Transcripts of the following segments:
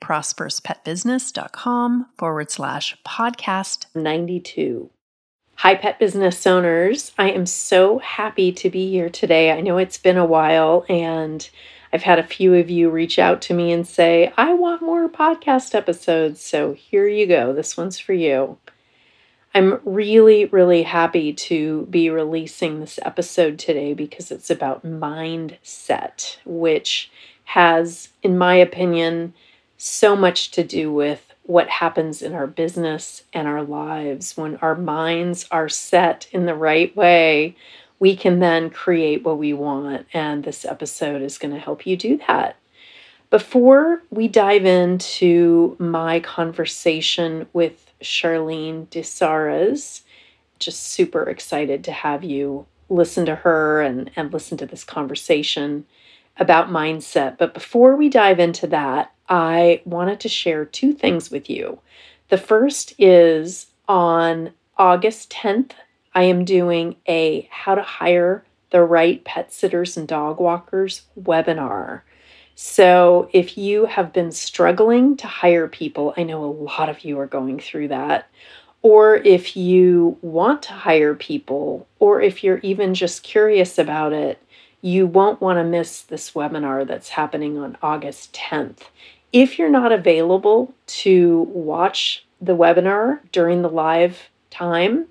prosperouspetbusiness.com forward slash podcast 92. Hi, pet business owners. I am so happy to be here today. I know it's been a while, and I've had a few of you reach out to me and say, I want more podcast episodes. So here you go. This one's for you. I'm really, really happy to be releasing this episode today because it's about mindset, which has, in my opinion, so much to do with what happens in our business and our lives. When our minds are set in the right way, we can then create what we want. And this episode is going to help you do that. Before we dive into my conversation with Charlene DeCesare, just super excited to have you listen to her and, and listen to this conversation about mindset. But before we dive into that, I wanted to share two things with you. The first is on August 10th, I am doing a How to Hire the Right Pet Sitters and Dog Walkers webinar. So, if you have been struggling to hire people, I know a lot of you are going through that, or if you want to hire people, or if you're even just curious about it, you won't want to miss this webinar that's happening on August 10th. If you're not available to watch the webinar during the live time,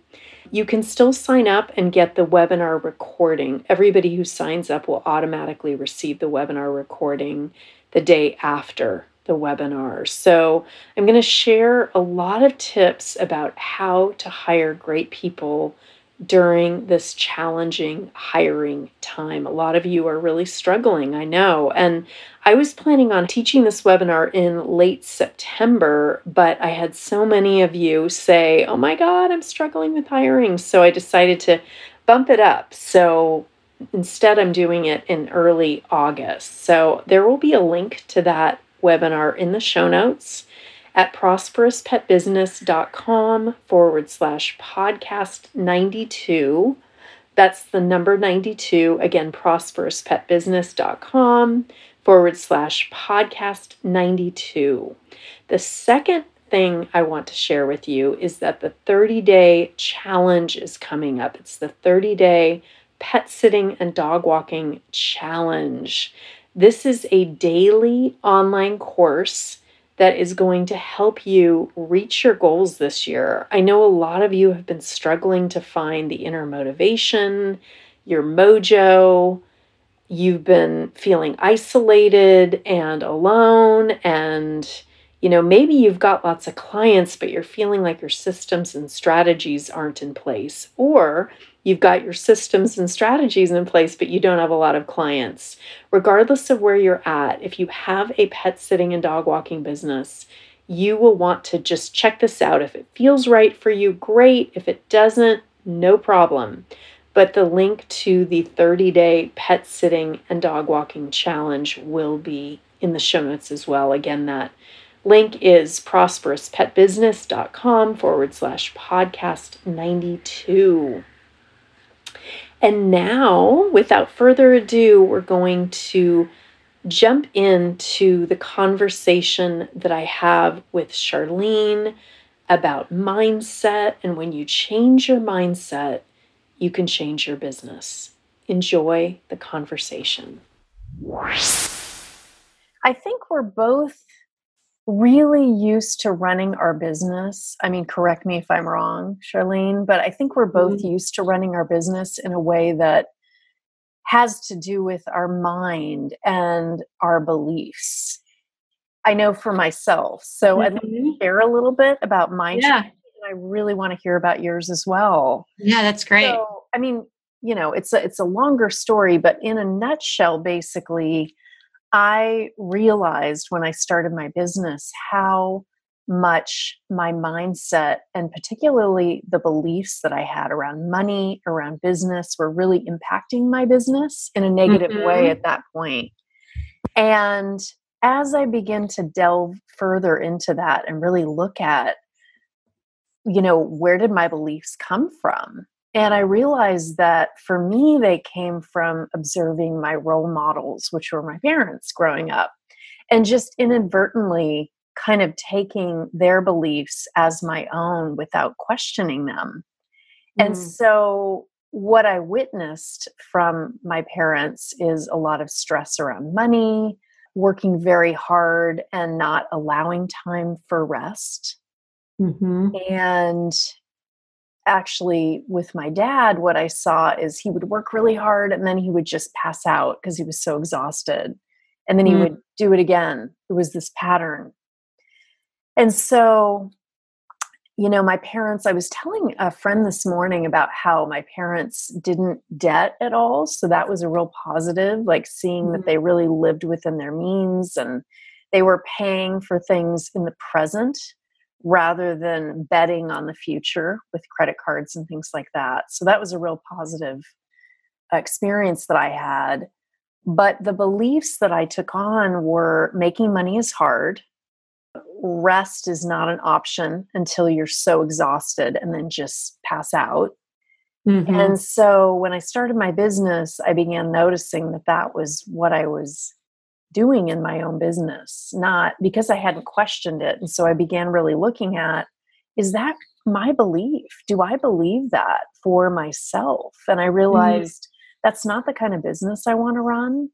you can still sign up and get the webinar recording. Everybody who signs up will automatically receive the webinar recording the day after the webinar. So, I'm going to share a lot of tips about how to hire great people during this challenging hiring time. A lot of you are really struggling, I know. And I was planning on teaching this webinar in late September, but I had so many of you say, Oh my God, I'm struggling with hiring. So I decided to bump it up. So instead, I'm doing it in early August. So there will be a link to that webinar in the show notes at prosperouspetbusiness.com forward slash podcast 92. That's the number 92. Again, prosperouspetbusiness.com forward slash podcast 92. The second thing I want to share with you is that the 30 day challenge is coming up. It's the 30 day pet sitting and dog walking challenge. This is a daily online course that is going to help you reach your goals this year. I know a lot of you have been struggling to find the inner motivation, your mojo. You've been feeling isolated and alone and you know, maybe you've got lots of clients, but you're feeling like your systems and strategies aren't in place. Or you've got your systems and strategies in place, but you don't have a lot of clients. Regardless of where you're at, if you have a pet sitting and dog walking business, you will want to just check this out. If it feels right for you, great. If it doesn't, no problem. But the link to the 30 day pet sitting and dog walking challenge will be in the show notes as well. Again, that Link is prosperouspetbusiness.com forward slash podcast 92. And now, without further ado, we're going to jump into the conversation that I have with Charlene about mindset. And when you change your mindset, you can change your business. Enjoy the conversation. I think we're both really used to running our business. I mean, correct me if I'm wrong, Charlene, but I think we're both mm-hmm. used to running our business in a way that has to do with our mind and our beliefs. I know for myself. So mm-hmm. I'd like to mm-hmm. share a little bit about my yeah. I really want to hear about yours as well. Yeah, that's great. So, I mean, you know, it's a, it's a longer story, but in a nutshell, basically, I realized when I started my business how much my mindset and particularly the beliefs that I had around money, around business were really impacting my business in a negative mm-hmm. way at that point. And as I begin to delve further into that and really look at, you know, where did my beliefs come from? And I realized that for me, they came from observing my role models, which were my parents growing up, and just inadvertently kind of taking their beliefs as my own without questioning them. Mm. And so, what I witnessed from my parents is a lot of stress around money, working very hard, and not allowing time for rest. Mm-hmm. And actually with my dad what i saw is he would work really hard and then he would just pass out because he was so exhausted and then he mm. would do it again it was this pattern and so you know my parents i was telling a friend this morning about how my parents didn't debt at all so that was a real positive like seeing mm. that mm-hmm. they really lived within their means and they were paying for things in the present rather than betting on the future with credit cards and things like that. So that was a real positive experience that I had. But the beliefs that I took on were making money is hard. Rest is not an option until you're so exhausted and then just pass out. Mm-hmm. And so when I started my business, I began noticing that that was what I was doing in my own business, not because I hadn't questioned it. And so I began really looking at is that my belief? Do I believe that for myself? And I mm-hmm. realized mm-hmm. that's not the kind of business I want to run.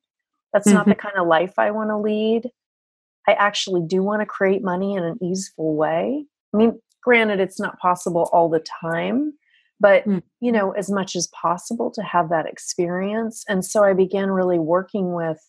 That's mm-hmm. not the mm-hmm. kind of life I want to lead. I actually do want to create money in an easeful way. I mean, granted, it's not possible all the time, but mm-hmm. you know, as much as possible to have that experience. And so I began really working with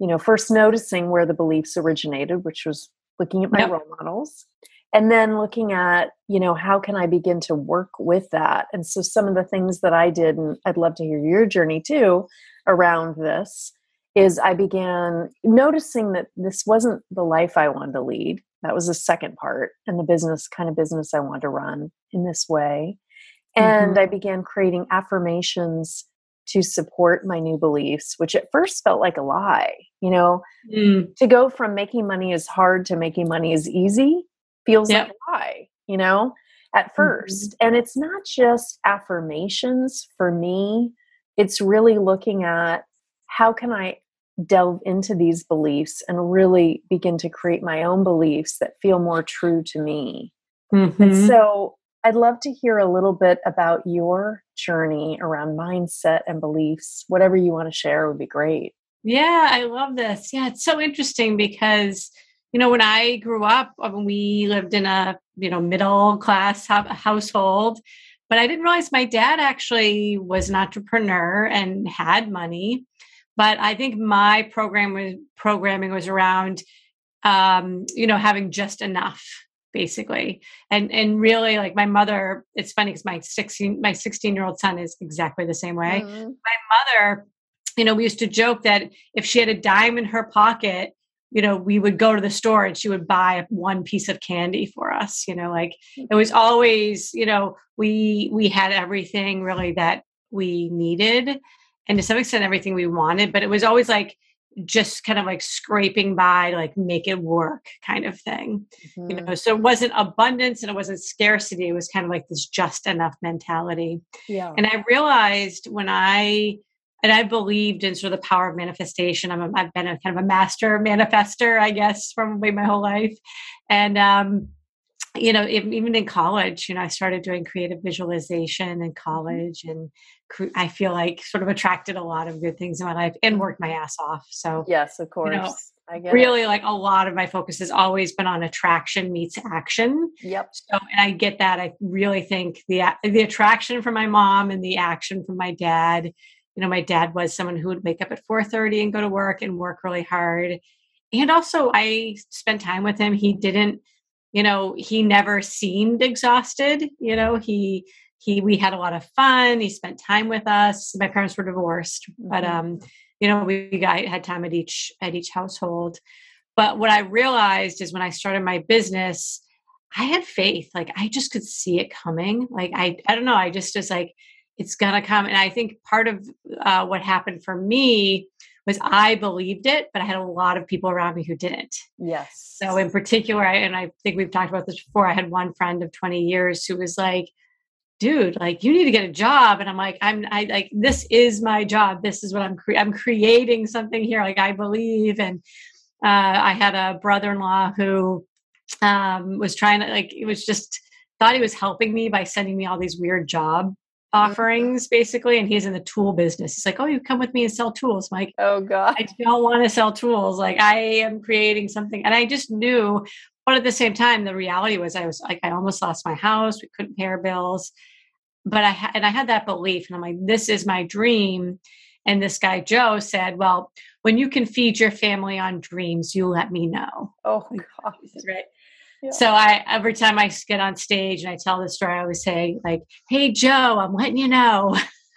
you know, first noticing where the beliefs originated, which was looking at my yep. role models, and then looking at, you know, how can I begin to work with that? And so some of the things that I did, and I'd love to hear your journey too around this, is I began noticing that this wasn't the life I wanted to lead. That was the second part, and the business kind of business I wanted to run in this way. And mm-hmm. I began creating affirmations to support my new beliefs, which at first felt like a lie. You know, mm. to go from making money is hard to making money is easy feels yep. like a lie, you know, at 1st mm-hmm. And it's not just affirmations for me, it's really looking at how can I delve into these beliefs and really begin to create my own beliefs that feel more true to me. Mm-hmm. And so I'd love to hear a little bit about your journey around mindset and beliefs. Whatever you want to share would be great. Yeah, I love this. Yeah, it's so interesting because you know when I grew up, uh, we lived in a you know middle class household, but I didn't realize my dad actually was an entrepreneur and had money. But I think my program was programming was around um, you know having just enough basically. And and really like my mother it's funny because my 16 my 16 year old son is exactly the same way. Mm-hmm. my mother you know we used to joke that if she had a dime in her pocket you know we would go to the store and she would buy one piece of candy for us you know like it was always you know we we had everything really that we needed and to some extent everything we wanted but it was always like just kind of like scraping by to like make it work kind of thing mm-hmm. you know? So it wasn't abundance and it wasn't scarcity it was kind of like this just enough mentality. Yeah. And i realized when i and i believed in sort of the power of manifestation I'm a, i've been a kind of a master manifester i guess probably my whole life. And um you know even in college you know i started doing creative visualization in mm-hmm. college and i feel like sort of attracted a lot of good things in my life and worked my ass off. So yes of course you know, I get really it. like a lot of my focus has always been on attraction meets action. Yep. So and i get that. I really think the the attraction from my mom and the action from my dad you know my dad was someone who would wake up at 4.30 and go to work and work really hard. And also i spent time with him. He didn't you know he never seemed exhausted you know he he we had a lot of fun he spent time with us. My parents were divorced mm-hmm. but um you know we got had time at each at each household. But what i realized is when i started my business i had faith like i just could see it coming. Like i i don't know i just was like it's gonna come. And i think part of uh, what happened for me was I believed it, but I had a lot of people around me who didn't. Yes. So in particular, I, and I think we've talked about this before, I had one friend of 20 years who was like, dude, like you need to get a job. And I'm like, I'm I like this is my job. This is what I'm cre- I'm creating something here. Like I believe. And uh, I had a brother-in-law who um, was trying to like it was just thought he was helping me by sending me all these weird job. Mm-hmm. offerings basically and he's in the tool business. He's like oh you come with me and sell tools. I'm like oh god. I don't want to sell tools. Like i am creating something. And i just knew but at the same time the reality was i was like i almost lost my house. We couldn't pay our bills. But i had and i had that belief and i'm like this is my dream. And this guy joe said well when you can feed your family on dreams you let me know. Oh god. right so I every time I get on stage and I tell this story, I always say like, "Hey Joe, I'm letting you know."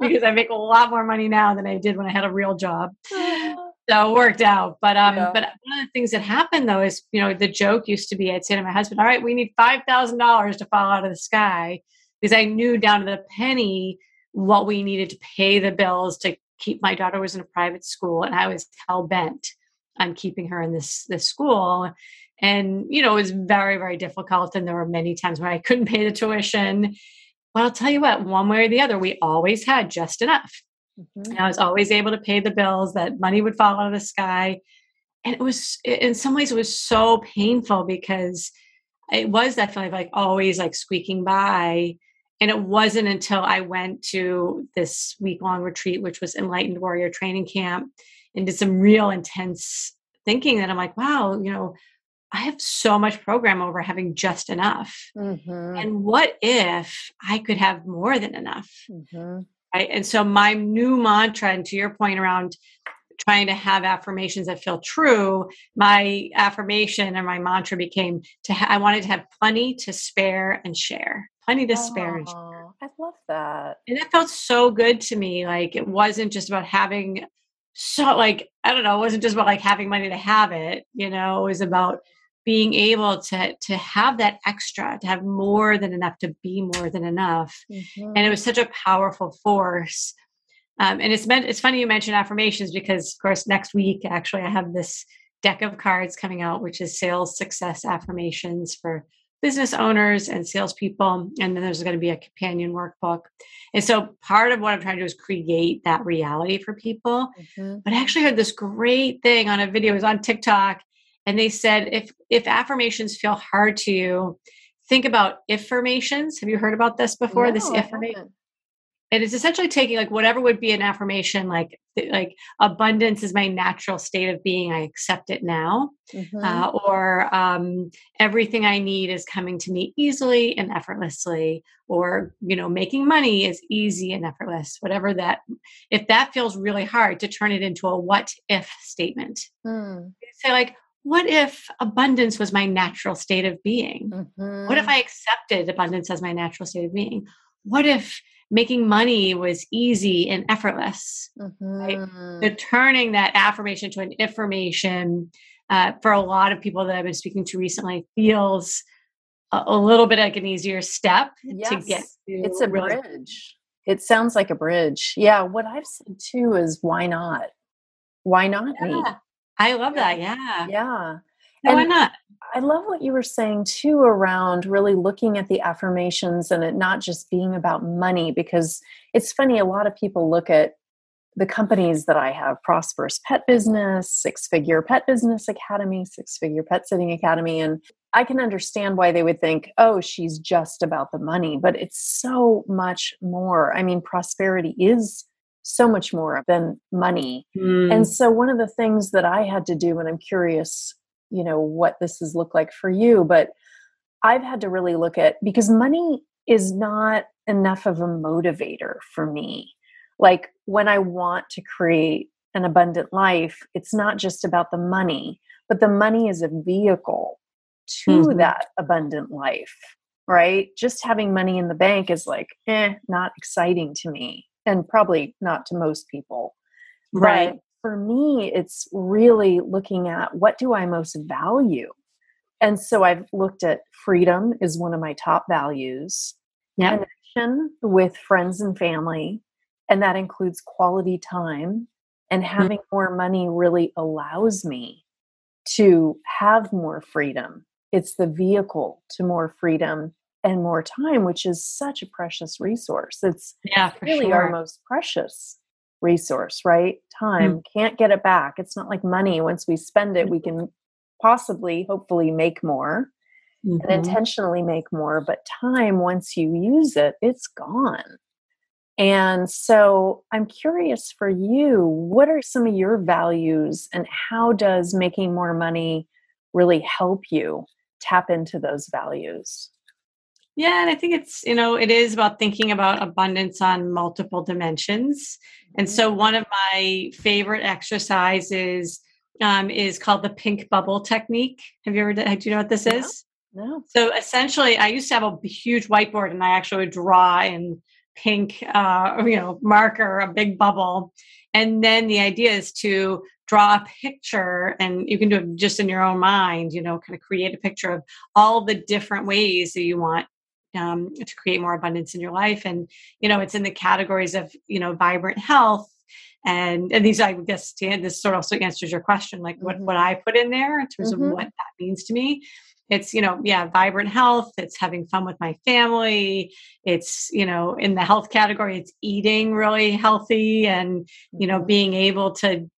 because I make a lot more money now than I did when I had a real job. So it worked out. But um yeah. but one of the things that happened though is, you know, the joke used to be I'd say to my husband, All right, we need five thousand dollars to fall out of the sky because I knew down to the penny what we needed to pay the bills to keep my daughter was in a private school and I was hell bent on keeping her in this this school and you know it was very very difficult and there were many times when i couldn't pay the tuition. But i'll tell you what one way or the other we always had just enough. Mm-hmm. and i was always able to pay the bills that money would fall out of the sky. And it was in some ways it was so painful because it was that feeling of like always like squeaking by. And it wasn't until i went to this week long retreat which was enlightened warrior training camp and did some real intense thinking that i'm like wow you know I have so much program over having just enough. Mm-hmm. And what if I could have more than enough? Mm-hmm. Right. And so my new mantra, and to your point around trying to have affirmations that feel true, my affirmation and my mantra became to ha- I wanted to have plenty to spare and share. Plenty to oh, spare. And share. I love that. And it felt so good to me. Like it wasn't just about having so like I don't know, it wasn't just about like having money to have it, you know, it was about being able to to have that extra to have more than enough to be more than enough. Mm-hmm. and it was such a powerful force. Um, and it's meant it's funny you mentioned affirmations because of course next week actually i have this deck of cards coming out which is sales success affirmations for business owners and salespeople. And then there's going to be a companion workbook. And so part of what i'm trying to do is create that reality for people. Mm-hmm. but i actually heard this great thing on a video. It was on tiktok and they said if if affirmations feel hard to you think about affirmations. Have you heard about this before? No, this affirmation and it's essentially taking like whatever would be an affirmation like like abundance is my natural state of being i accept it now. Mm-hmm. uh, or um, everything i need is coming to me easily and effortlessly or you know making money is easy and effortless whatever that if that feels really hard to turn it into a what if statement. Mm. say like what if abundance was my natural state of being? Mm-hmm. What if mm-hmm. I accepted abundance as my natural state of being? What if making money was easy and effortless? Mm-hmm. Right? So turning that affirmation to an information uh, for a lot of people that I've been speaking to recently feels a, a little bit like an easier step yes. to get to. It's a really- bridge. It sounds like a bridge. Yeah. What I've said too is why not? Why not yeah. me? I love that. Yeah. Yeah. And why not? I love what you were saying too around really looking at the affirmations and it not just being about money because it's funny a lot of people look at the companies that I have Prosperous Pet Business, Six Figure Pet Business Academy, Six Figure Pet Sitting Academy and I can understand why they would think, "Oh, she's just about the money," but it's so much more. I mean, prosperity is so much more than money. Mm. And so one of the things that I had to do and I'm curious you know what this has looked like for you but i've had to really look at because money is not enough of a motivator for me like when i want to create an abundant life it's not just about the money but the money is a vehicle to mm-hmm. that abundant life right just having money in the bank is like eh not exciting to me and probably not to most people right but for me, it's really looking at what do I most value. And so I've looked at freedom is one of my top values, yep. connection with friends and family, and that includes quality time. And mm-hmm. having mm-hmm. more money really allows me to have more freedom. It's the vehicle to more freedom and more time, which is such a precious resource. It's yeah, really sure. our most precious resource, right? Time, mm-hmm. can't get it back. It's not like money. Once we spend it, we can possibly, hopefully, make more mm-hmm. and intentionally make more. But time, once you use it, it's gone. And so I'm curious for you, what are some of your values and how does making more money really help you tap into those values? Yeah, and I think it's, you know, it is about thinking about abundance on multiple dimensions. And mm-hmm. so one of my favorite exercises um, is called the pink bubble technique. Have you ever, do you know what this no. is? No. So essentially, I used to have a huge whiteboard and I actually would draw in pink, uh, you know, marker, a big bubble. And then the idea is to draw a picture and you can do it just in your own mind, you know, kind of create a picture of all the different ways that you want um, to create more abundance in your life. And, you know, it's in the categories of, you know, vibrant health. And, and these, I guess, this sort of also answers your question, like what, what I put in there in terms mm-hmm. of what that means to me. It's, you know, yeah, vibrant health. It's having fun with my family. It's, you know, in the health category, it's eating really healthy and, you know, mm-hmm. being able to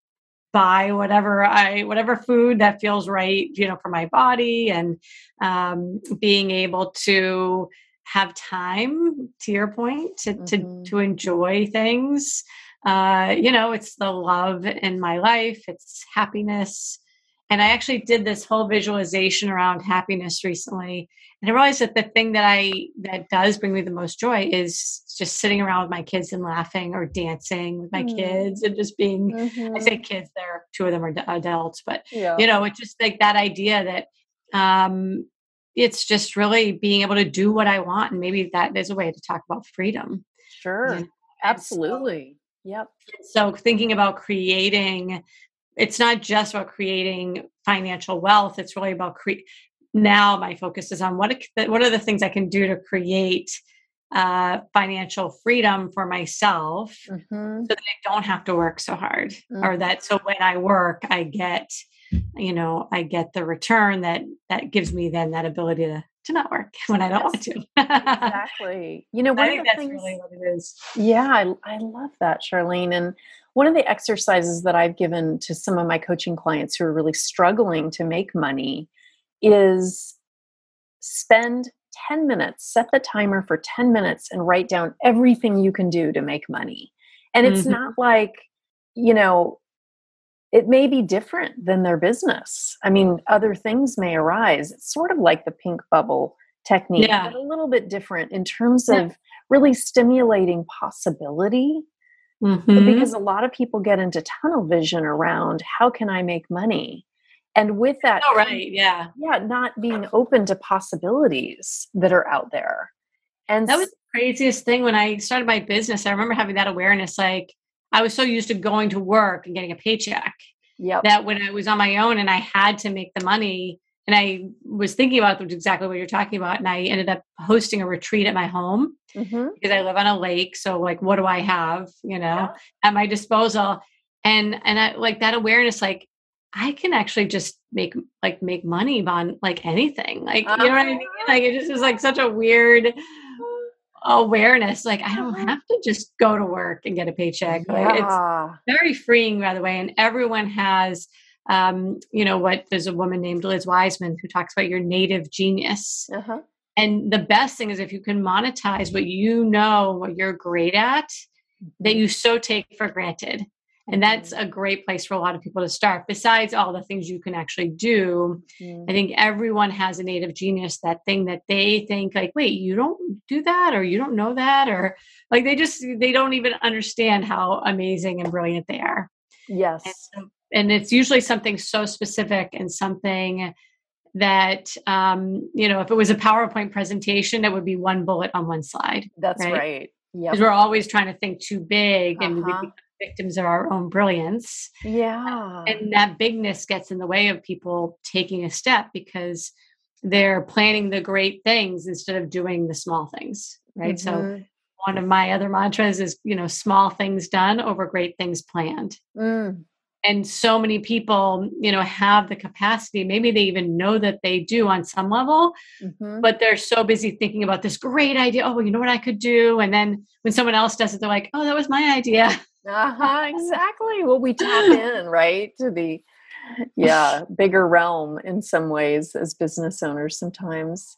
buy whatever I whatever food that feels right, you know, for my body, and um, being able to have time to your point to mm-hmm. to to enjoy things uh you know it's the love in my life it's happiness and i actually did this whole visualization around happiness recently and i realized that the thing that i that does bring me the most joy is just sitting around with my kids and laughing or dancing with my mm-hmm. kids and just being mm-hmm. i say kids there two of them are adults but yeah. you know it's just like that idea that um it's just really being able to do what I want. And maybe that is a way to talk about freedom. Sure. Absolutely. So, yep. So thinking about creating, it's not just about creating financial wealth. It's really about create. Now my focus is on what what are the things I can do to create uh, financial freedom for myself, mm-hmm. so that I don't have to work so hard, mm-hmm. or that so when I work I get you know i get the return that that gives me then that ability to to not work when i don't yes. want to exactly you know one of the things really what it is yeah I, I love that charlene and one of the exercises that i've given to some of my coaching clients who are really struggling to make money is spend 10 minutes set the timer for 10 minutes and write down everything you can do to make money and it's mm-hmm. not like you know it may be different than their business. I mean, other things may arise. It's sort of like the pink bubble technique, yeah. but a little bit different in terms yeah. of really stimulating possibility. Mm-hmm. Because a lot of people get into tunnel vision around how can I make money? And with that, oh, right, yeah, yeah, not being open to possibilities that are out there. And that was the craziest thing when I started my business. I remember having that awareness, like I was so used to going to work and getting a paycheck yep. that when I was on my own and I had to make the money, and I was thinking about exactly what you're talking about, and I ended up hosting a retreat at my home mm-hmm. because I live on a lake. So, like, what do I have, you know, yeah. at my disposal? and and I like that awareness like I can actually just make like make money on like anything. Like you know what I mean? Uh-huh. Like it just is like such a weird awareness. Like I don't have to just go to work and get a paycheck. Like, it's very freeing, by the way. And everyone has, um, you know, what there's a woman named Liz Wiseman who talks about your native genius. Uh-huh. And the best thing is if you can monetize what you know, what you're great at, that you so take for granted. And that's a great place for a lot of people to start. Besides all the things you can actually do, Mm. I think everyone has a native genius, that thing that they think like, wait, you don't do that or you don't know that or like they just they don't even understand how amazing and brilliant they are. Yes. And, so, and it's usually something so specific and something that um, you know, if it was a PowerPoint presentation, it would be one bullet on one slide. That's right? right. Yep. Because we're always trying to think too big and Uh-huh. become victims of our own brilliance Yeah. and that bigness gets in the way of people taking a step because they're planning the great things instead of doing the small things right so Mhm. one of my other mantras is you know small things done over great things planned Mm. and so many people you know have the capacity maybe they even know that they do on some level Mhm. but they're so busy thinking about this great idea oh well, you know what i could do and then when someone else does it they're like oh that was my idea Uh-huh, exactly. Well, we tap in, right, to the yeah, bigger realm in some ways as business owners sometimes.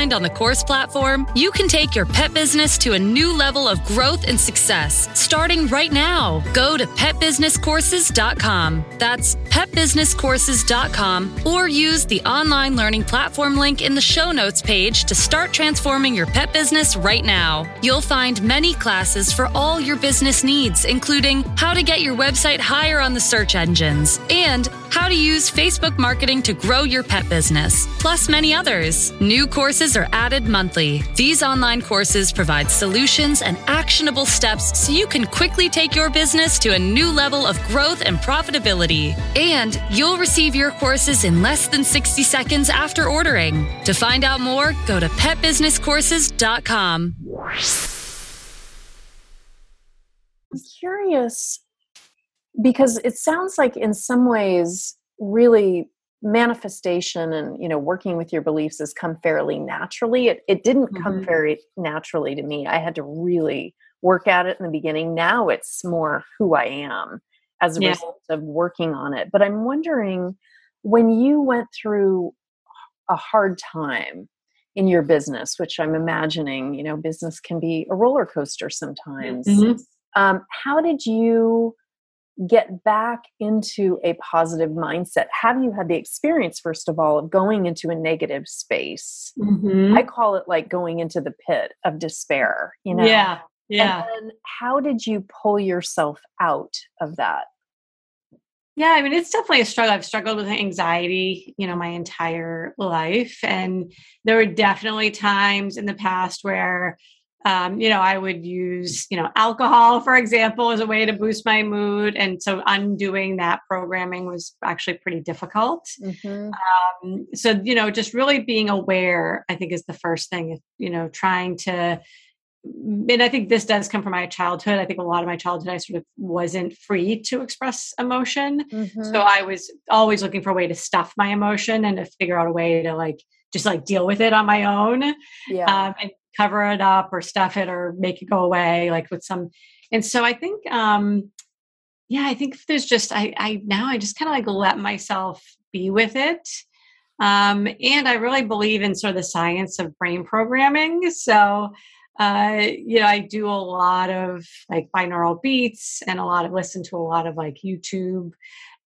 on the course platform, you can take your pet business to a new level of growth and success starting right now. Go to petbusinesscourses.com. That's petbusinesscourses.com or use the online learning platform link in the show notes page to start transforming your pet business right now. You'll find many classes for all your business needs, including how to get your website higher on the search engines and how to use Facebook marketing to grow your pet business, plus many others. New courses are added monthly. These online courses provide solutions and actionable steps so you can quickly take your business to a new level of growth and profitability. And you'll receive your courses in less than 60 seconds after ordering. To find out more, go to petbusinesscourses.com. I'm curious because it sounds like in some ways really manifestation and you know working with your beliefs has come fairly naturally it, it didn't come Mhm. very naturally to me i had to really work at it in the beginning now it's more who i am as a Yeah. result of working on it but i'm wondering when you went through a hard time in your business which i'm imagining you know business can be a roller coaster sometimes Mhm. um, how did you get back into a positive mindset have you had the experience first of all of going into a negative space Mhm. i call it like going into the pit of despair you know yeah yeah and then how did you pull yourself out of that Yeah, I mean, it's definitely a struggle. I've struggled with anxiety, you know, my entire life. And there were definitely times in the past where, um, you know, I would use, you know, alcohol, for example, as a way to boost my mood. And so undoing that programming was actually pretty difficult. mm-hmm. Um, so, you know, just really being aware, I think, is the first thing, you know, trying to and I think this does come from my childhood. I think a lot of my childhood, I sort of wasn't free to express emotion. Mm-hmm. So I was always looking for a way to stuff my emotion and to figure out a way to like just like deal with it on my own yeah um, and cover it up or stuff it or make it go away, like with some. And so I think, um, yeah, I think there's just I I now I just kind of like let myself be with it. Um, and I really believe in sort of the science of brain programming. So uh, you know, I do a lot of like binaural beats and a lot of listen to a lot of like YouTube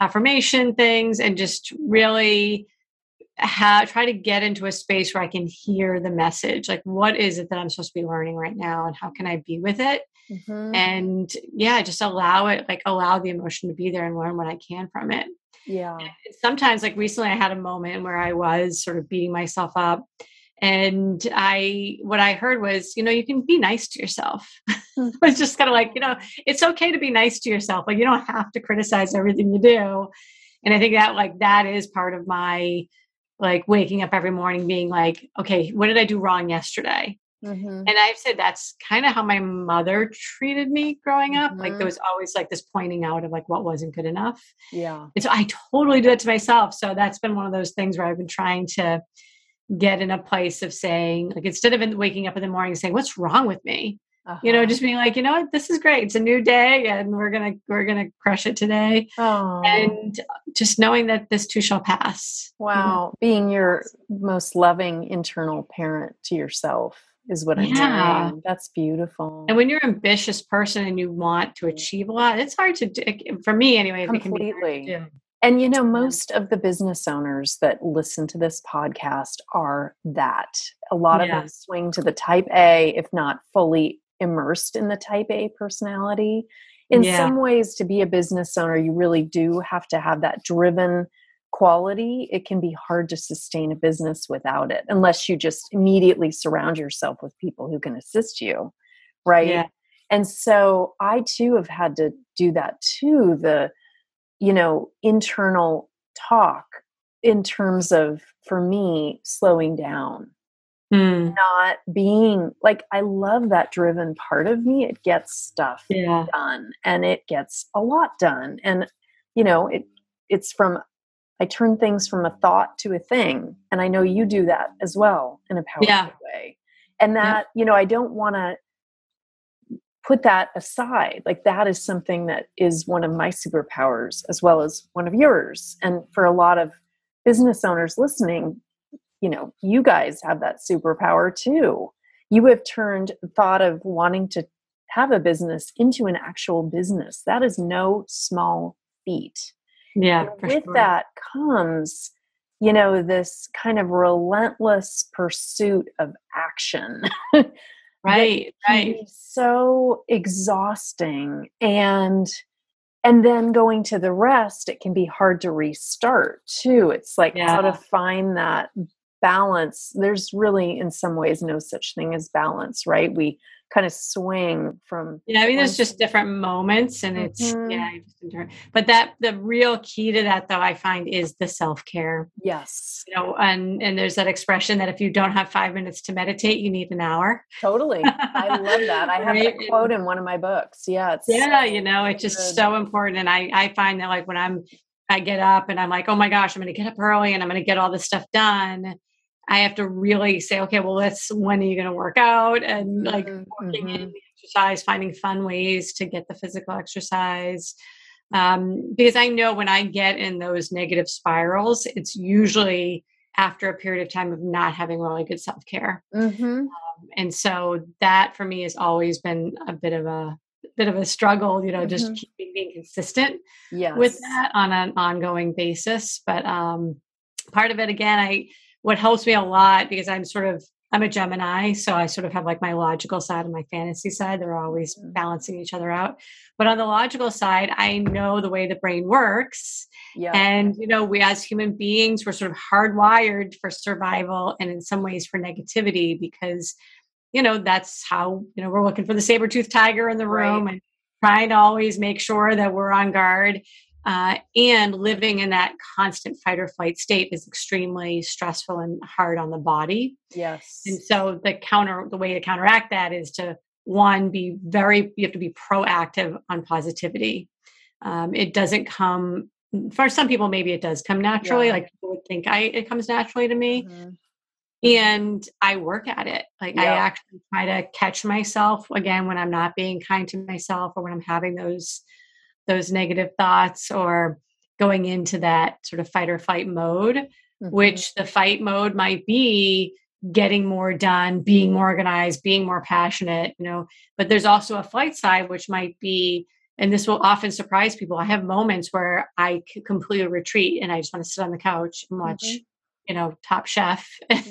affirmation things and just really have try to get into a space where I can hear the message. Like, what is it that I'm supposed to be learning right now, and how can I be with it? Mm-hmm. And yeah, just allow it, like allow the emotion to be there and learn what I can from it. Yeah. sometimes, like recently, I had a moment where I was sort of beating myself up. And I, what I heard was, you know, you can be nice to yourself. Hmm. it's just kind of like, you know, it's okay to be nice to yourself. Like, you don't have to criticize everything you do. And I think that, like, that is part of my, like, waking up every morning being like, okay, what did I do wrong yesterday? Mm-hmm. And I've said that's kind of how my mother treated me growing up. Mm-hmm. Like there was always like this pointing out of like what wasn't good enough. Yeah. And so I totally do it to myself. So that's been one of those things where I've been trying to get in a place of saying, like instead of waking up in the morning saying, What's wrong with me? Uh-huh. You know, uh-huh. just being like, you know what, this is great. It's a new day and we're gonna we're gonna crush it today. Oh. And just knowing that this too shall pass. Wow. Being your most loving internal parent to yourself is what I'm yeah. doing. That's beautiful. And when you're an ambitious person and you want to achieve a lot, it's hard to do. For me, anyway, completely. And you know, most of the business owners that listen to this podcast are that. A lot yeah. of them swing to the type A, if not fully immersed in the type A personality. In yeah. some ways, to be a business owner, you really do have to have that driven quality, it can be hard to sustain a business without it unless you just immediately surround yourself with people who can assist you. Right. Yeah. And so I too have had to do that too. The, you know, internal talk in terms of, for me, slowing down. Mm. Not being like, I love that driven part of me. It gets stuff yeah. done and it gets a lot done. And, you know, it, it's from I turn things from a thought to a thing. And I know you do that as well in a powerful yeah. way. And that, yeah. you know, I don't want to put that aside. Like that is something that is one of my superpowers as well as one of yours. And for a lot of business owners listening, you know, you guys have that superpower too. You have turned thought of wanting to have a business into an actual business. That is no small feat. Yeah. with sure. that comes, you know, this kind of relentless pursuit of action. right. right. So exhausting. And and then going to the rest, it can be hard to restart too. It's like yeah. how to find that balance. There's really, in some ways, no such thing as balance, right? We kind of swing from yeah i mean there's just different moments and it's mm-hmm. yeah but that the real key to that though i find is the self-care yes you know and and there's that expression that if you don't have five minutes to meditate you need an hour totally i love that i have right? that quote in one of my books yeah yeah you know it's just good. so important and i i find that like when i'm i get up and i'm like oh my gosh i'm going to get up early and i'm going to get all this stuff done I have to really say, okay, well, let's when are you going to work out and like mm-hmm. working mm-hmm. in the exercise, finding fun ways to get the physical exercise. Um, because I know when I get in those negative spirals, it's usually after a period of time of not having really good self care. Mm-hmm. Um, and so that for me has always been a bit of a bit of a struggle, you know, mm-hmm. just keeping being consistent yes. with that on an ongoing basis. But um, part of it, again, I what helps me a lot because I'm sort of I'm a Gemini, so I sort of have like my logical side and my fantasy side. They're always mm-hmm. balancing each other out. But on the logical side, I know the way the brain works. Yeah. And, you know, we as human beings, we're sort of hardwired for survival and in some ways for negativity because, you know, that's how, you know, we're looking for the saber tooth tiger in the room right. and trying to always make sure that we're on guard. Uh, and living in that constant fight or flight state is extremely stressful and hard on the body. Yes. And so the counter, the way to counteract that is to one, be very, you have to be proactive on positivity. Um, it doesn't come for some people, maybe it does come naturally. Yeah. Like people would think I, it comes naturally to me. Mm-hmm. And I work at it. Like yeah. I actually try to catch myself again when I'm not being kind to myself or when I'm having those those negative thoughts or going into that sort of fight or flight mode, mm-hmm. which the fight mode might be getting more done, being more organized, being more passionate, you know. But there's also a flight side, which might be, and this will often surprise people. I have moments where I completely retreat and I just want to sit on the couch and watch, mm-hmm. you know, Top Chef, yeah.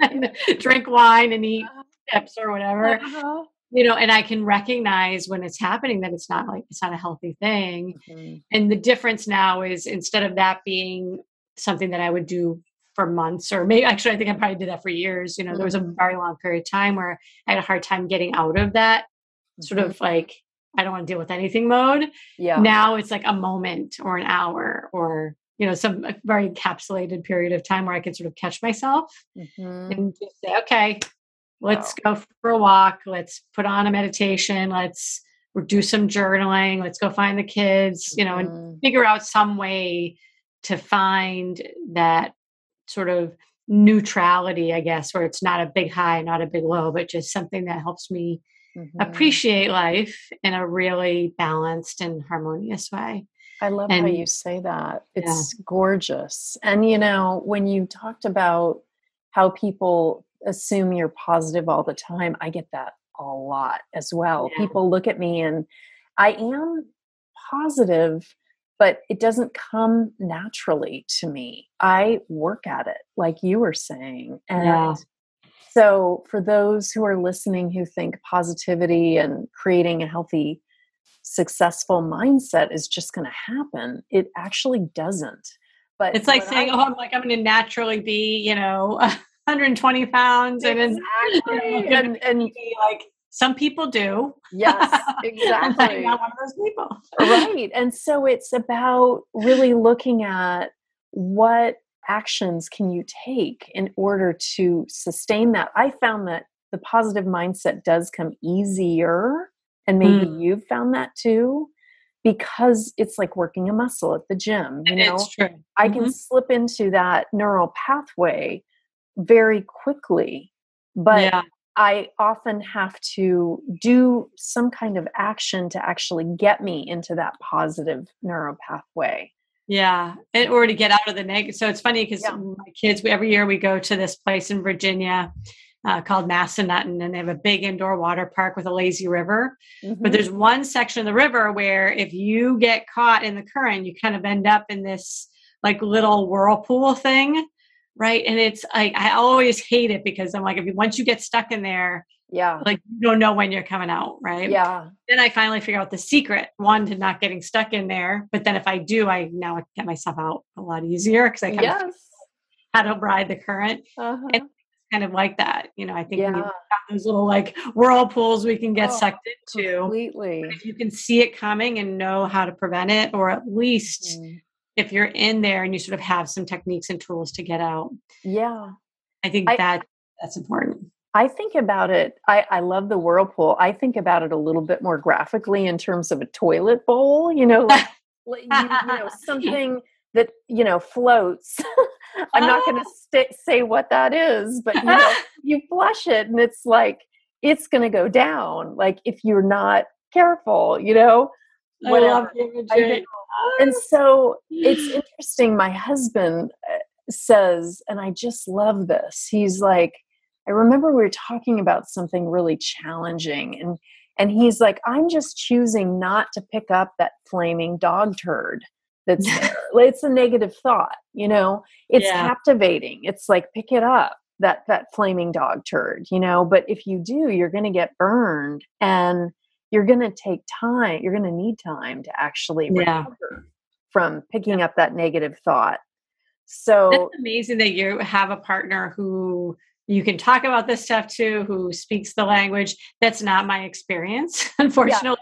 and drink wine and eat uh-huh. chips or whatever. Uh-huh you know and i can recognize when it's happening that it's not like it's not a healthy thing mm-hmm. and the difference now is instead of that being something that i would do for months or maybe actually i think i probably did that for years you know mm-hmm. there was a mm-hmm. very long period of time where i had a hard time getting out of that mm-hmm. sort of like i don't want to deal with anything mode yeah now it's like a moment or an hour or you know some very encapsulated period of time where i can sort of catch myself mm-hmm. and just say okay let's wow. go for a walk let's put on a meditation let's do some journaling let's go find the kids you know mm-hmm. and figure out some way to find that sort of neutrality i guess where it's not a big high not a big low but just something that helps me mm-hmm. appreciate life in a really balanced and harmonious way I love and, how you say that. It's yeah. gorgeous. And you know, when you talked about how people assume you're positive all the time. I get that a lot as well. Yeah. People look at me and I am positive, but it doesn't come naturally to me. I work at it, like you were saying. And yeah. so, for those who are listening who think positivity and creating a healthy, successful mindset is just going to happen, it actually doesn't. But it's like saying, I, "Oh, I'm like I'm going to naturally be," you know. 120 pounds exactly. and, and, and like some people do. Yes, exactly. not one of those people. right. And so it's about really looking at what actions can you take in order to sustain that. I found that the positive mindset does come easier. And maybe mm. you've found that too because it's like working a muscle at the gym you know i mm-hmm. can slip into that neural pathway very quickly but yeah. i often have to do some kind of action to actually get me into that positive neural pathway yeah in order to get out of the negative so it's funny because yeah. my kids we, every year we go to this place in virginia uh, called Massanutten, and they have a big indoor water park with a lazy river. Mm-hmm. But there's one section of the river where if you get caught in the current, you kind of end up in this like little whirlpool thing right? And it's like i always hate it because i'm like if you, once you get stuck in there yeah. like you don't know when you're coming out right? Yeah. Then i finally figure out the secret one to not getting stuck in there. But then if i do i now get myself out a lot easier because i kind yes. of how to ride the current. Uh-huh. and kind of like that you know i think yeah. those little like whirlpools we can get oh, sucked into completely. if you can see it coming and know how to prevent it or at least mm if you're in there and you sort of have some techniques and tools to get out. Yeah. I think I, that that's important. I think about it. I, I love the whirlpool. I think about it a little bit more graphically in terms of a toilet bowl, you know, like, you, you know something that, you know, floats. I'm not going to st- say what that is, but you know, you flush it and it's like, it's going to go down. Like if you're not careful, you know, whatever. I love and so it's interesting. My husband uh, says, and I just love this. He's like, I remember we were talking about something really challenging, and and he's like, I'm just choosing not to pick up that flaming dog turd that's. It's a negative thought, you know. It's yeah. captivating. It's like pick it up that that flaming dog turd, you know. But if you do, you're going to get burned and you're going to take time you're going to need time to actually yeah. recover from picking yeah. up that negative thought so it's amazing that you have a partner who you can talk about this stuff to who speaks the language that's not my experience unfortunately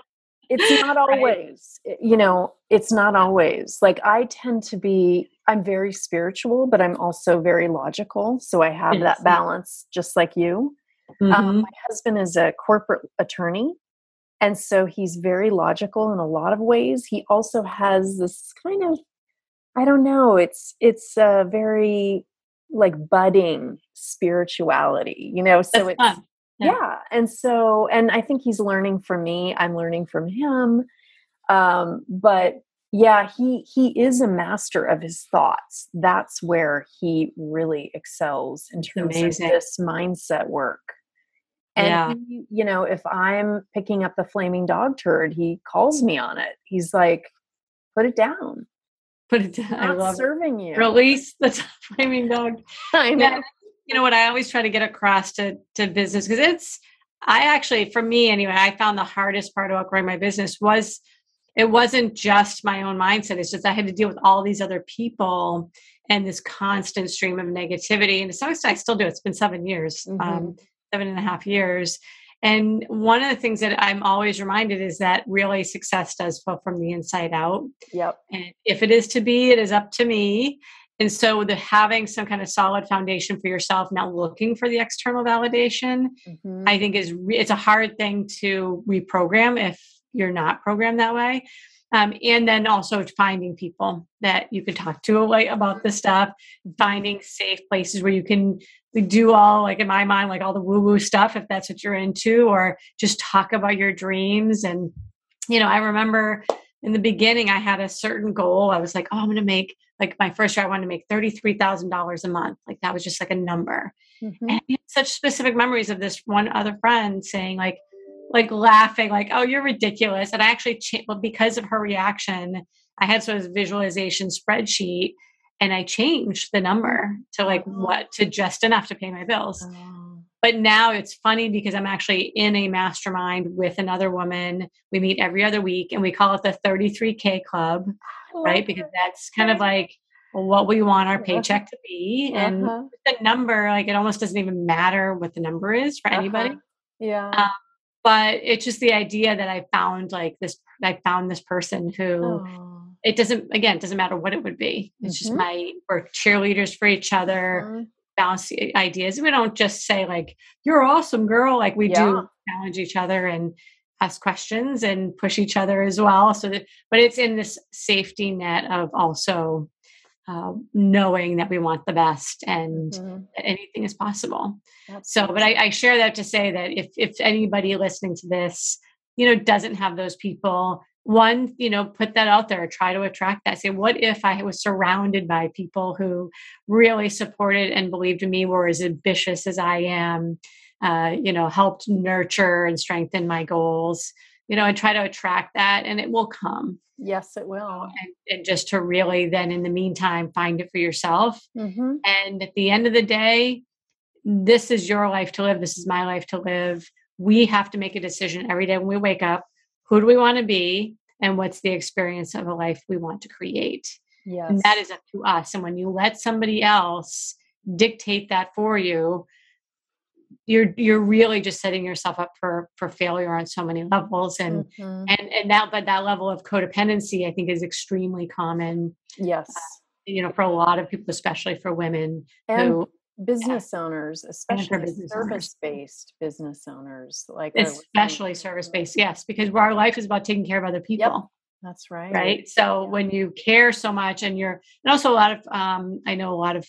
yeah. it's not always right? you know it's not always like i tend to be i'm very spiritual but i'm also very logical so i have yes. that balance just like you um, mm-hmm. um, my husband is a corporate attorney and so he's very logical in a lot of ways he also has this kind of i don't know it's it's a very like budding spirituality you know so That's it's yeah. yeah and so and i think he's learning from me i'm learning from him um, but yeah, he he is a master of his thoughts. That's where he really excels in terms of this mindset work. And yeah. he, you know, if I'm picking up the flaming dog turd, he calls me on it. He's like, "Put it down. Put it down. I love serving it. you. Release the flaming dog." I know. you know what I always try to get across to to business because it's I actually, for me anyway, I found the hardest part about growing my business was it wasn't just my own mindset. It's just I had to deal with all these other people and this constant stream of negativity. And to some extent, I still do. It's been seven years, um, mm-hmm. um, seven and a half years. And one of the things that I'm always reminded is that really success does flow from the inside out. Yep. And if it is to be, it is up to me. And so the having some kind of solid foundation for yourself, not looking for the external validation, mm-hmm. I think is re- it's a hard thing to reprogram if you're not programmed that way. Um, and then also finding people that you can talk to about this stuff, finding safe places where you can do all like in my mind like all the woo woo stuff if that's what you're into, or just talk about your dreams. And you know, I remember in the beginning I had a certain goal. I was like, oh, I'm going to make like my first year, I wanted to make $33,000 a month. Like that was just like a number. Mm-hmm. And such specific memories of this one other friend saying like, like laughing, like, oh, you're ridiculous. And I actually, cha- well, because of her reaction, I had sort of a visualization spreadsheet and I changed the number to like oh. what, to just enough to pay my bills. Oh. But now it's funny because I'm actually in a mastermind with another woman. We meet every other week and we call it the 33K Club right? Because that's kind of like what we want our paycheck to be. And uh-huh. the number, like it almost doesn't even matter what the number is for uh-huh. anybody. Yeah. Um, but it's just the idea that I found like this, I found this person who oh. it doesn't, again, it doesn't matter what it would be. It's mm-hmm. just my, we're cheerleaders for each other. Mm-hmm. Bounce ideas. We don't just say like, you're awesome girl. Like we yeah. do challenge each other and ask questions and push each other as well so that but it's in this safety net of also uh, knowing that we want the best and mm-hmm. that anything is possible. So but I, I share that to say that if if anybody listening to this you know doesn't have those people one you know put that out there try to attract that say what if i was surrounded by people who really supported and believed in me were as ambitious as i am uh, you know, helped nurture and strengthen my goals, you know, and try to attract that and it will come. Yes, it will. And, and just to really then in the meantime find it for yourself. Mm-hmm. And at the end of the day, this is your life to live. This is my life to live. We have to make a decision every day when we wake up. Who do we want to be? And what's the experience of a life we want to create? Yes. And that is up to us. And when you let somebody else dictate that for you, you're you're really just setting yourself up for for failure on so many levels and mm-hmm. and and that but that level of codependency i think is extremely common yes uh, you know for a lot of people especially for women and who business yeah, owners especially service based business owners like especially service based yes because our life is about taking care of other people yep. That's right. Right. So yeah. when you care so much and you're, and also a lot of, um, I know a lot of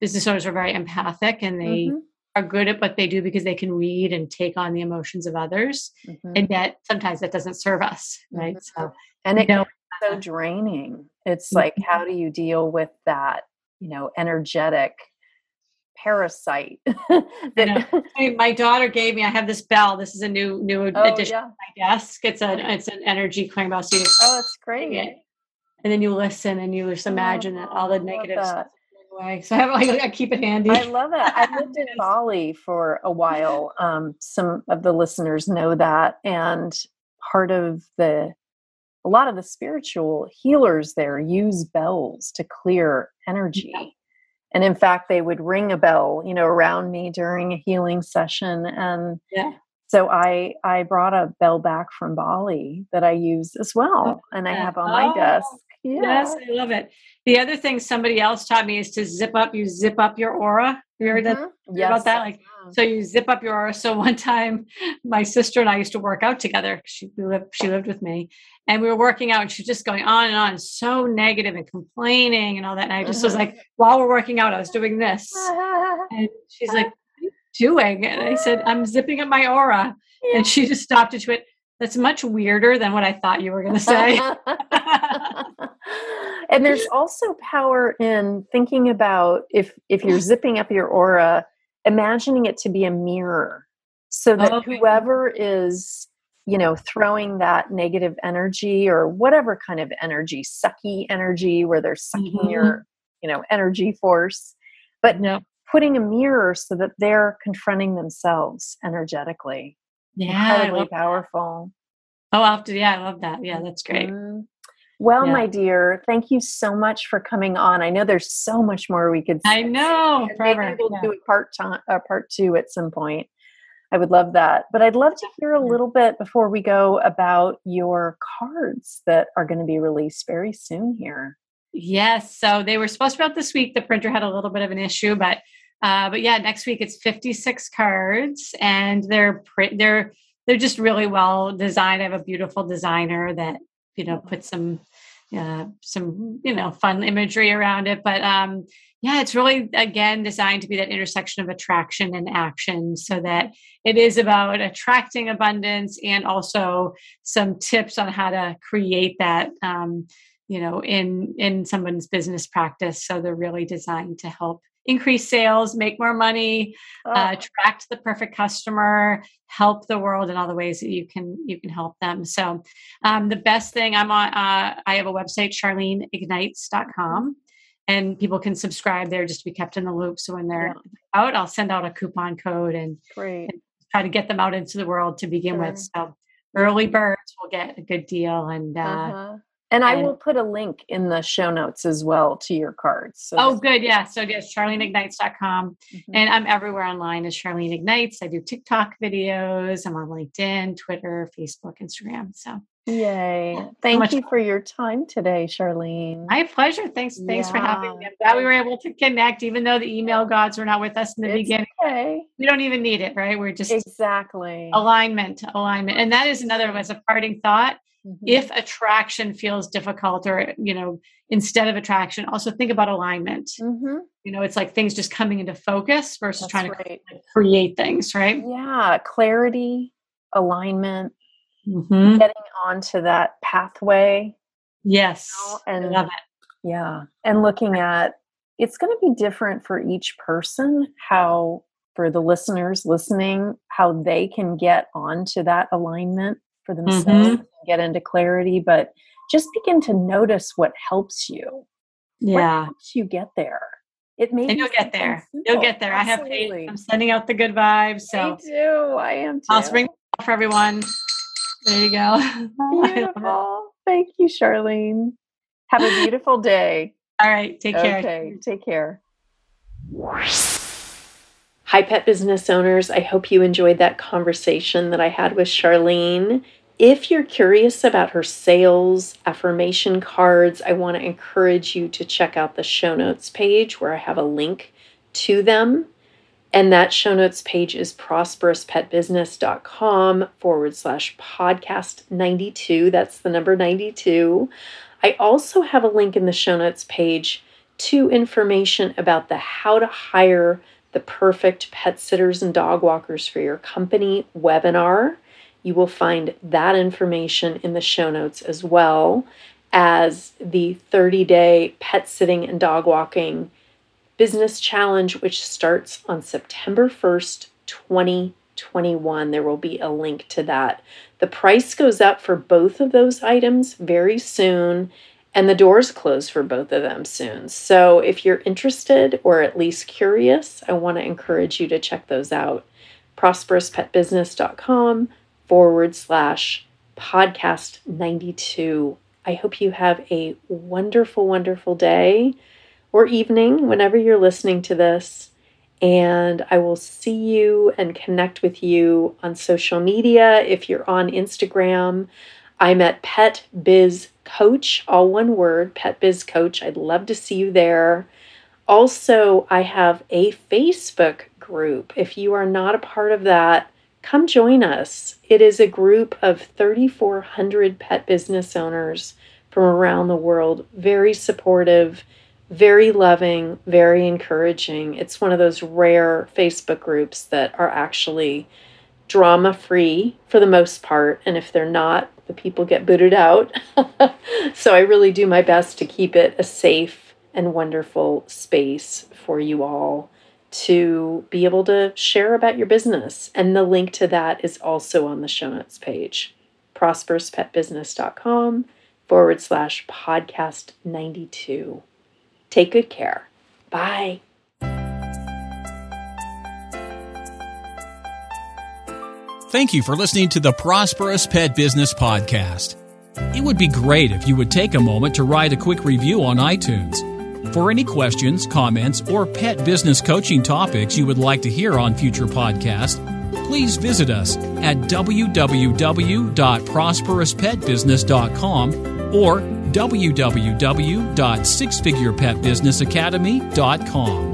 business owners are very empathic and they mm-hmm are good at what they do because they can read and take on the emotions of others mm-hmm. and yet sometimes that doesn't serve us right mm-hmm. so and it know, so draining it's like mm-hmm. how do you deal with that you know energetic parasite that my daughter gave me i have this bell this is a new new oh, addition yeah. to my desk it's a it's an energy clearing bell so you oh it's great and then you listen and you just oh, imagine oh, that all the negative stuff So I have like I keep it handy. I love it. I lived in Bali for a while. Um, some of the listeners know that, and part of the a lot of the spiritual healers there use bells to clear energy. Yeah. And in fact, they would ring a bell, you know, around me during a healing session. And yeah. so I I brought a bell back from Bali that I use as well, and I have on my oh, desk. Yeah. Yes, I love it. The other thing somebody else taught me is to zip up. You zip up your aura. You heard mm-hmm. that yes. about that? Like, so you zip up your aura. So one time, my sister and I used to work out together. She lived, she lived with me, and we were working out, and she was just going on and on, so negative and complaining and all that. And I just mm-hmm. was like, while we're working out, I was doing this, and she's like, "Doing?" And I said, "I'm zipping up my aura," and she just stopped and she went, that's much weirder than what I thought you were going to say. and there's also power in thinking about if if you're zipping up your aura, imagining it to be a mirror so that okay. whoever is you know throwing that negative energy or whatever kind of energy sucky energy where they're sucking mm-hmm. your you know energy force but putting a mirror so that they're confronting themselves energetically. Yeah incredibly powerful. Oh i'll have to yeah i love that. Yeah that's great. Mm-hmm. Well, yeah. my dear, thank you so much for coming on. I know there's so much more we could. I know. Maybe we'll yeah. do a part time, uh, part two at some point. I would love that. But I'd love to hear a little bit before we go about your cards that are going to be released very soon here. Yes. So they were supposed to be out this week. The printer had a little bit of an issue, but uh, but yeah, next week it's 56 cards, and they're print they're they're just really well designed. I have a beautiful designer that you know put some uh, some you know fun imagery around it, but um, yeah, it's really, again, designed to be that intersection of attraction and action so that it is about attracting abundance and also some tips on how to create that. Um, you know in in someone's business practice so they're really designed to help increase sales make more money oh. uh, attract the perfect customer help the world in all the ways that you can you can help them so um, the best thing i'm on uh, i have a website charleneignites.com and people can subscribe there just to be kept in the loop. So when they're yeah. out, I'll send out a coupon code and, and, try to get them out into the world to begin sure. with. So early birds will get a good deal, and uh, uh-huh. And I will put a link in the show notes as well to your cards. So oh, good, yeah. So yes, CharleneIgnites.com, mm-hmm. and I'm everywhere online as Charlene Ignites. I do TikTok videos. I'm on LinkedIn, Twitter, Facebook, Instagram. So Yay. Thank so you for your time today, Charlene. My pleasure. Thanks. Thanks yeah. for having me. I'm glad we were able to connect, even though the email gods were not with us in the it's beginning. Okay. We don't even need it, right? We're just exactly alignment, alignment. And that is another as a parting thought. Mm-hmm. If attraction feels difficult or, you know, instead of attraction, also think about alignment. Mm-hmm. You know, it's like things just coming into focus versus That's trying right. to create things, right? Yeah. Clarity, alignment mm-hmm. getting onto that pathway. Yes. You know, and love it. Yeah. And looking at it's going to be different for each person how for the listeners listening how they can get onto that alignment for themselves mm-hmm. get into clarity but just begin to notice what helps you yeah what helps you get there it may and you'll get there simple. you'll get there Absolutely. i have faith i'm sending out the good vibes so i do i am too. i'll spring for everyone there you go. Beautiful. Thank you, Charlene. Have a beautiful day. All right. Take care. Okay. Take care. Hi, pet business owners. I hope you enjoyed that conversation that I had with Charlene. If you're curious about her sales affirmation cards, I want to encourage you to check out the show notes page where I have a link to them. And that show notes page is prosperouspetbusiness.com forward slash podcast 92. That's the number 92. I also have a link in the show notes page to information about the how to hire the perfect pet sitters and dog walkers for your company webinar. You will find that information in the show notes as well as the 30 day pet sitting and dog walking Business Challenge, which starts on September 1st, 2021. There will be a link to that. The price goes up for both of those items very soon, and the doors close for both of them soon. So if you're interested or at least curious, I want to encourage you to check those out. ProsperousPetBusiness.com forward slash podcast 92. I hope you have a wonderful, wonderful day or evening whenever you're listening to this. And I will see you and connect with you on social media. If you're on Instagram, I'm at Pet Biz Coach, all one word, Pet Biz Coach. I'd love to see you there. Also, I have a Facebook group. If you are not a part of that, come join us. It is a group of 3,400 pet business owners from around the world, very supportive very loving, very encouraging. It's one of those rare Facebook groups that are actually drama free for the most part. And if they're not, the people get booted out. so I really do my best to keep it a safe and wonderful space for you all to be able to share about your business. And the link to that is also on the show notes page prosperouspetbusiness.com forward slash podcast 92. Take good care. Bye. Thank you for listening to the Prosperous Pet Business Podcast. It would be great if you would take a moment to write a quick review on iTunes. For any questions, comments, or pet business coaching topics you would like to hear on future podcasts, please visit us at www.prosperouspetbusiness.com or www.sixfigurepetbusinessacademy.com.